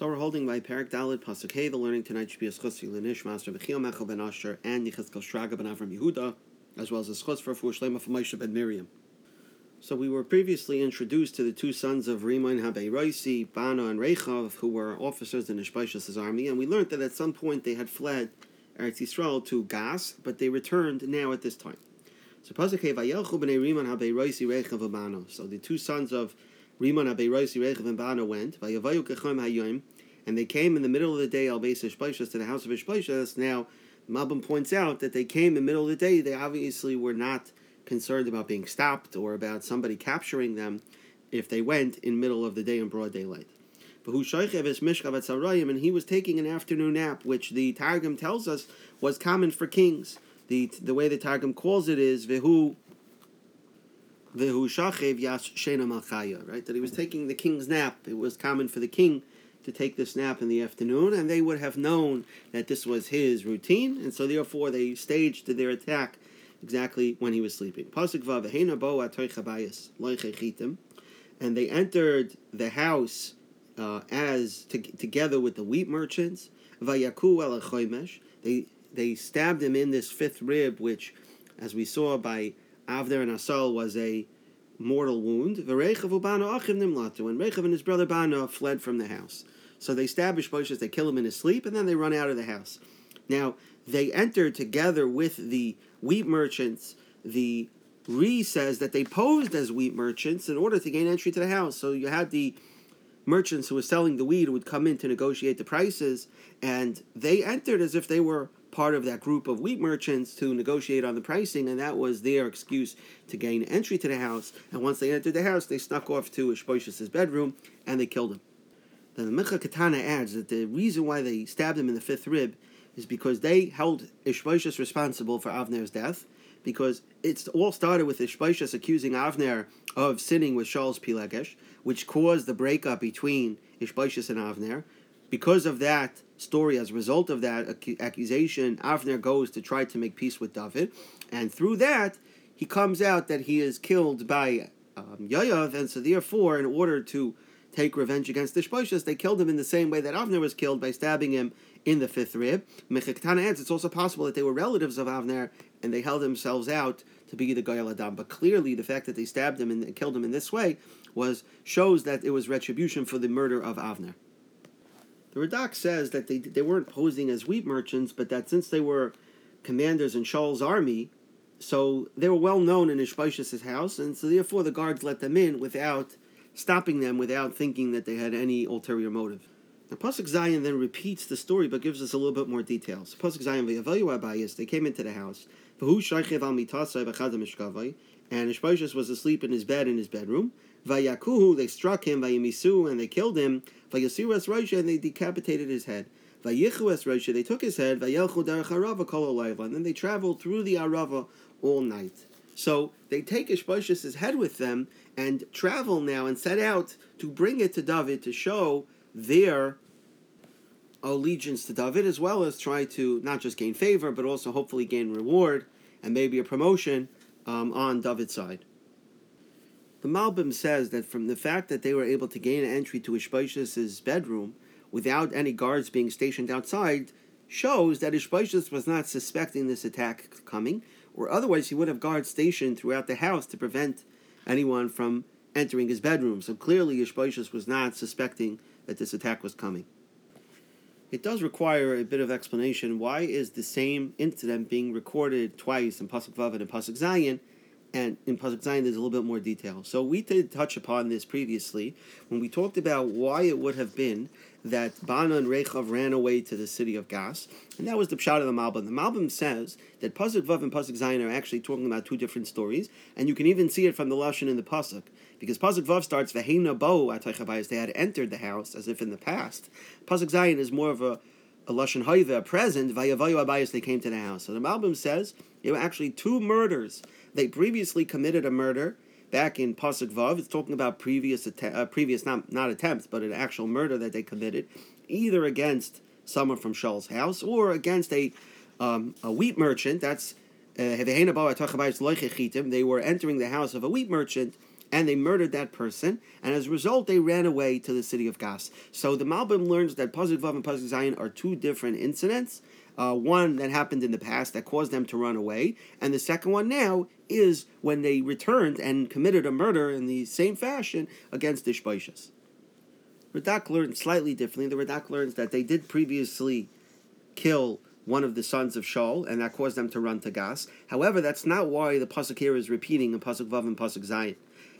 So we're holding by Perak Dalid Pasuk. The learning tonight should be a schus Lenish Master Bechil Mechel ben Asher and Yechezkel Shraga ben Avram Yehuda, as well as a schus for Fuhr Shlema for Moshe ben Miriam. So we were previously introduced to the two sons of Rimain Habe Roisi, Bana and Rechav, who were officers in Ishbaishas' army, and we learned that at some point they had fled Eretz Yisrael to Gas, but they returned now at this time. So Pasuk Vayelchu b'nei Rimain Habe Roisi Rechav Bana. So the two sons of Riman Aberosi Rechav and Bana went, and they came in the middle of the day, Al Beis Ishbaishas, to the house of Ishbaishas. Now, Malbim points out that they came in the middle of the day. They obviously were not concerned about being stopped or about somebody capturing them if they went in middle of the day in broad daylight. And he was taking an afternoon nap, which the Targum tells us was common for kings. The, the way the Targum calls it is Vehu right? That he was taking the king's nap. It was common for the king to take this nap in the afternoon, and they would have known that this was his routine, and so therefore they staged their attack exactly when he was sleeping. And they entered the house uh, as to, together with the wheat merchants. They they stabbed him in this fifth rib, which, as we saw by Avner and Asahel was a mortal wound. And Rechav and his brother Bana fled from the house. So they stab Ishbosheth, they kill him in his sleep, and then they run out of the house. Now, they entered together with the wheat merchants. The Re says that they posed as wheat merchants in order to gain entry to the house. So you had the merchants who were selling the wheat would come in to negotiate the prices, and they entered as if they were part of that group of wheat merchants to negotiate on the pricing, and that was their excuse to gain entry to the house. And once they entered the house, they snuck off to Ishbosheth's bedroom and they killed him. Then the Micha Katana adds that the reason why they stabbed him in the fifth rib is because they held Ishbosheth responsible for Avner's death, because it all started with Ishbosheth accusing Avner of sinning with Shaul's Pilegesh, which caused the breakup between Ishbosheth and Avner. Because of that, story as a result of that accusation, Avner goes to try to make peace with David, and through that, he comes out that he is killed by um, Yoav, and so therefore, in order to take revenge against the Ishbosheth, they killed him in the same way that Avner was killed by stabbing him in the fifth rib. Mechaktana adds it's also possible that they were relatives of Avner and they held themselves out to be the Goyal Adam. But clearly, the fact that they stabbed him and killed him in this way was shows that it was retribution for the murder of Avner. The Radak says that they, they weren't posing as wheat merchants, but that since they were commanders in Shaul's army, so they were well known in Ishbosheth's house, and so therefore the guards let them in without stopping them, without thinking that they had any ulterior motive. Now, Pasuk Zayin then repeats the story, but gives us a little bit more details. Pasuk Zayin abayis, they came into the house. And Ishbosheth was asleep in his bed in his bedroom. Vayakuhu, they struck him, Vayimisu, and they killed him. Vayasiras Rosha, and they decapitated his head. Vayichuas Rosha, they took his head. Vayelchu derech Arava kol and then they traveled through the Arava all night. So they take Ishbosheth's head with them and travel now and set out to bring it to David to show their allegiance to David, as well as try to not just gain favor, but also hopefully gain reward and maybe a promotion um, on David's side. The Malbim says that from the fact that they were able to gain entry to Ishbosheth's bedroom without any guards being stationed outside shows that Ishbosheth was not suspecting this attack coming, or otherwise he would have guards stationed throughout the house to prevent anyone from entering his bedroom. So clearly Ishbosheth was not suspecting that this attack was coming. It does require a bit of explanation. Why is the same incident being recorded twice in Pasuk Vav and in Pasuk Zayin, and in Pasuk Zayin, there's a little bit more detail. So we did touch upon this previously when we talked about why it would have been that Bana and Rechav ran away to the city of Gas, and that was the pshat of the Malbim. The Malbim says that Pasuk Vav and Pasuk Zayin are actually talking about two different stories, and you can even see it from the lashon in the Pasuk because Pasuk Vav starts Vehena Bo Ataychabayis. They had entered the house as if in the past. Pasuk Zayin is more of a a lashon hoiva, a present. Vayavayu abayis. They came to the house. So the Malbim says there were actually two murders they previously committed a murder back in Pasuk Vav. It's talking about previous att- uh, previous not not attempts, but an actual murder that they committed, either against someone from Shaul's house or against a um, a wheat merchant. That's uh, they were entering the house of a wheat merchant, and they murdered that person, and as a result, they ran away to the city of Gas. So the Malbim learns that Pasuk Vav and Pasuk Zayin are two different incidents. Uh, one that happened in the past that caused them to run away, and the second one now is when they returned and committed a murder in the same fashion against Ishbaishas. Radak learns slightly differently. The Radak learns that they did previously kill one of the sons of Shaul, and that caused them to run to Gas. However, that's not why the pasuk here is repeating in pasuk Vav and pasuk Zayin.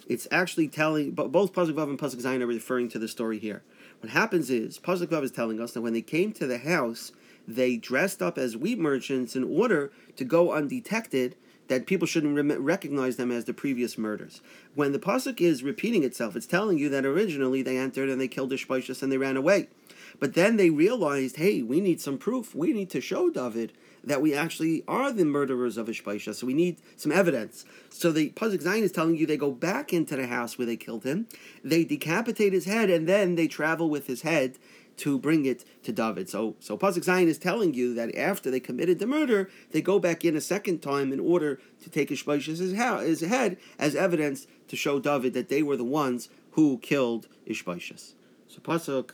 It's actually telling, but both pasuk Vav and pasuk Zayin are referring to the story here. What happens is pasuk Vav is telling us that when they came to the house, they dressed up as wheat merchants in order to go undetected that people shouldn't re- recognize them as the previous murders. When the pasuk is repeating itself, it's telling you that originally they entered and they killed Ishbaishas and they ran away. But then they realized, hey, we need some proof. We need to show David that we actually are the murderers of Ishbaisha. So we need some evidence. So the Pasuk Zayin is telling you they go back into the house where they killed him, they decapitate his head, and then they travel with his head to bring it to David. So so Pasuk Zayin is telling you that after they committed the murder, they go back in a second time in order to take Ishbaishas' head as evidence to show David that they were the ones who killed Ishbaishas. So Pasuk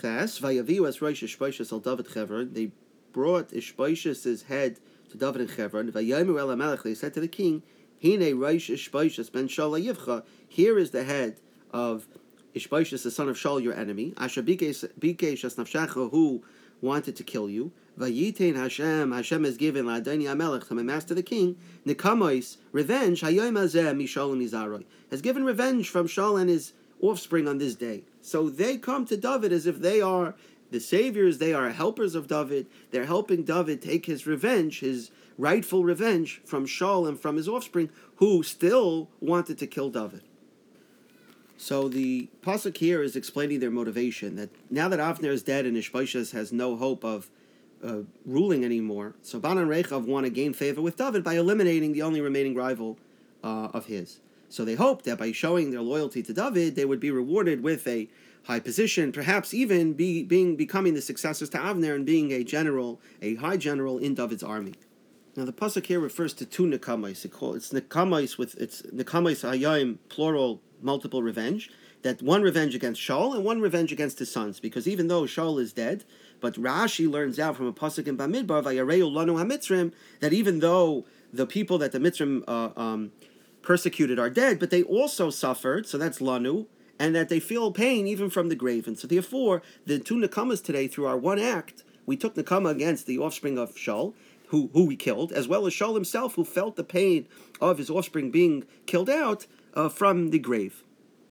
Ches, Vayaviu as Rosh Ishbaishas al David Chevron. They brought Ishbaishas' head to David and Chevron. Vayomer el Amalek. They said to the king, Hine Rosh Ishbaishas ben Shala Yivcha. Here is the head of Ishbaishas, the son of Shaul, your enemy. Asher Bikesh Nafshacha, who wanted to kill you. Vayitain Hashem, Hashem has given Ladani Amelech to my master the king, Nikamois, revenge, Hayoim Azeh, Mishal Mizaroi, has given revenge from Shaul and his offspring on this day. So they come to David as if they are the saviors, they are helpers of David. They're helping David take his revenge, his rightful revenge from Shaul and from his offspring, who still wanted to kill David. So the pasuk here is explaining their motivation that now that Avner is dead and Ishbaishas has no hope of uh, ruling anymore, so Ban and Rechav want to gain favor with David by eliminating the only remaining rival uh, of his. So they hoped that by showing their loyalty to David, they would be rewarded with a high position, perhaps even be, being becoming the successors to Avner and being a general, a high general in David's army. Now the pasuk here refers to two nekamais. It's nekamais with it's nekamais hayayim plural multiple revenge. That one revenge against Shaul and one revenge against his sons. Because even though Shaul is dead, but Rashi learns out from a pasuk in Bamidbar vayareu lanu hamitzrim that even though the people that the Mitzrim uh, um, persecuted are dead, but they also suffered, so that's Lanu, and that they feel pain even from the grave. And so therefore, the two Nakamas today, through our one act, we took Nakama against the offspring of Shaul, who, who we killed, as well as Shaul himself, who felt the pain of his offspring being killed out uh, from the grave.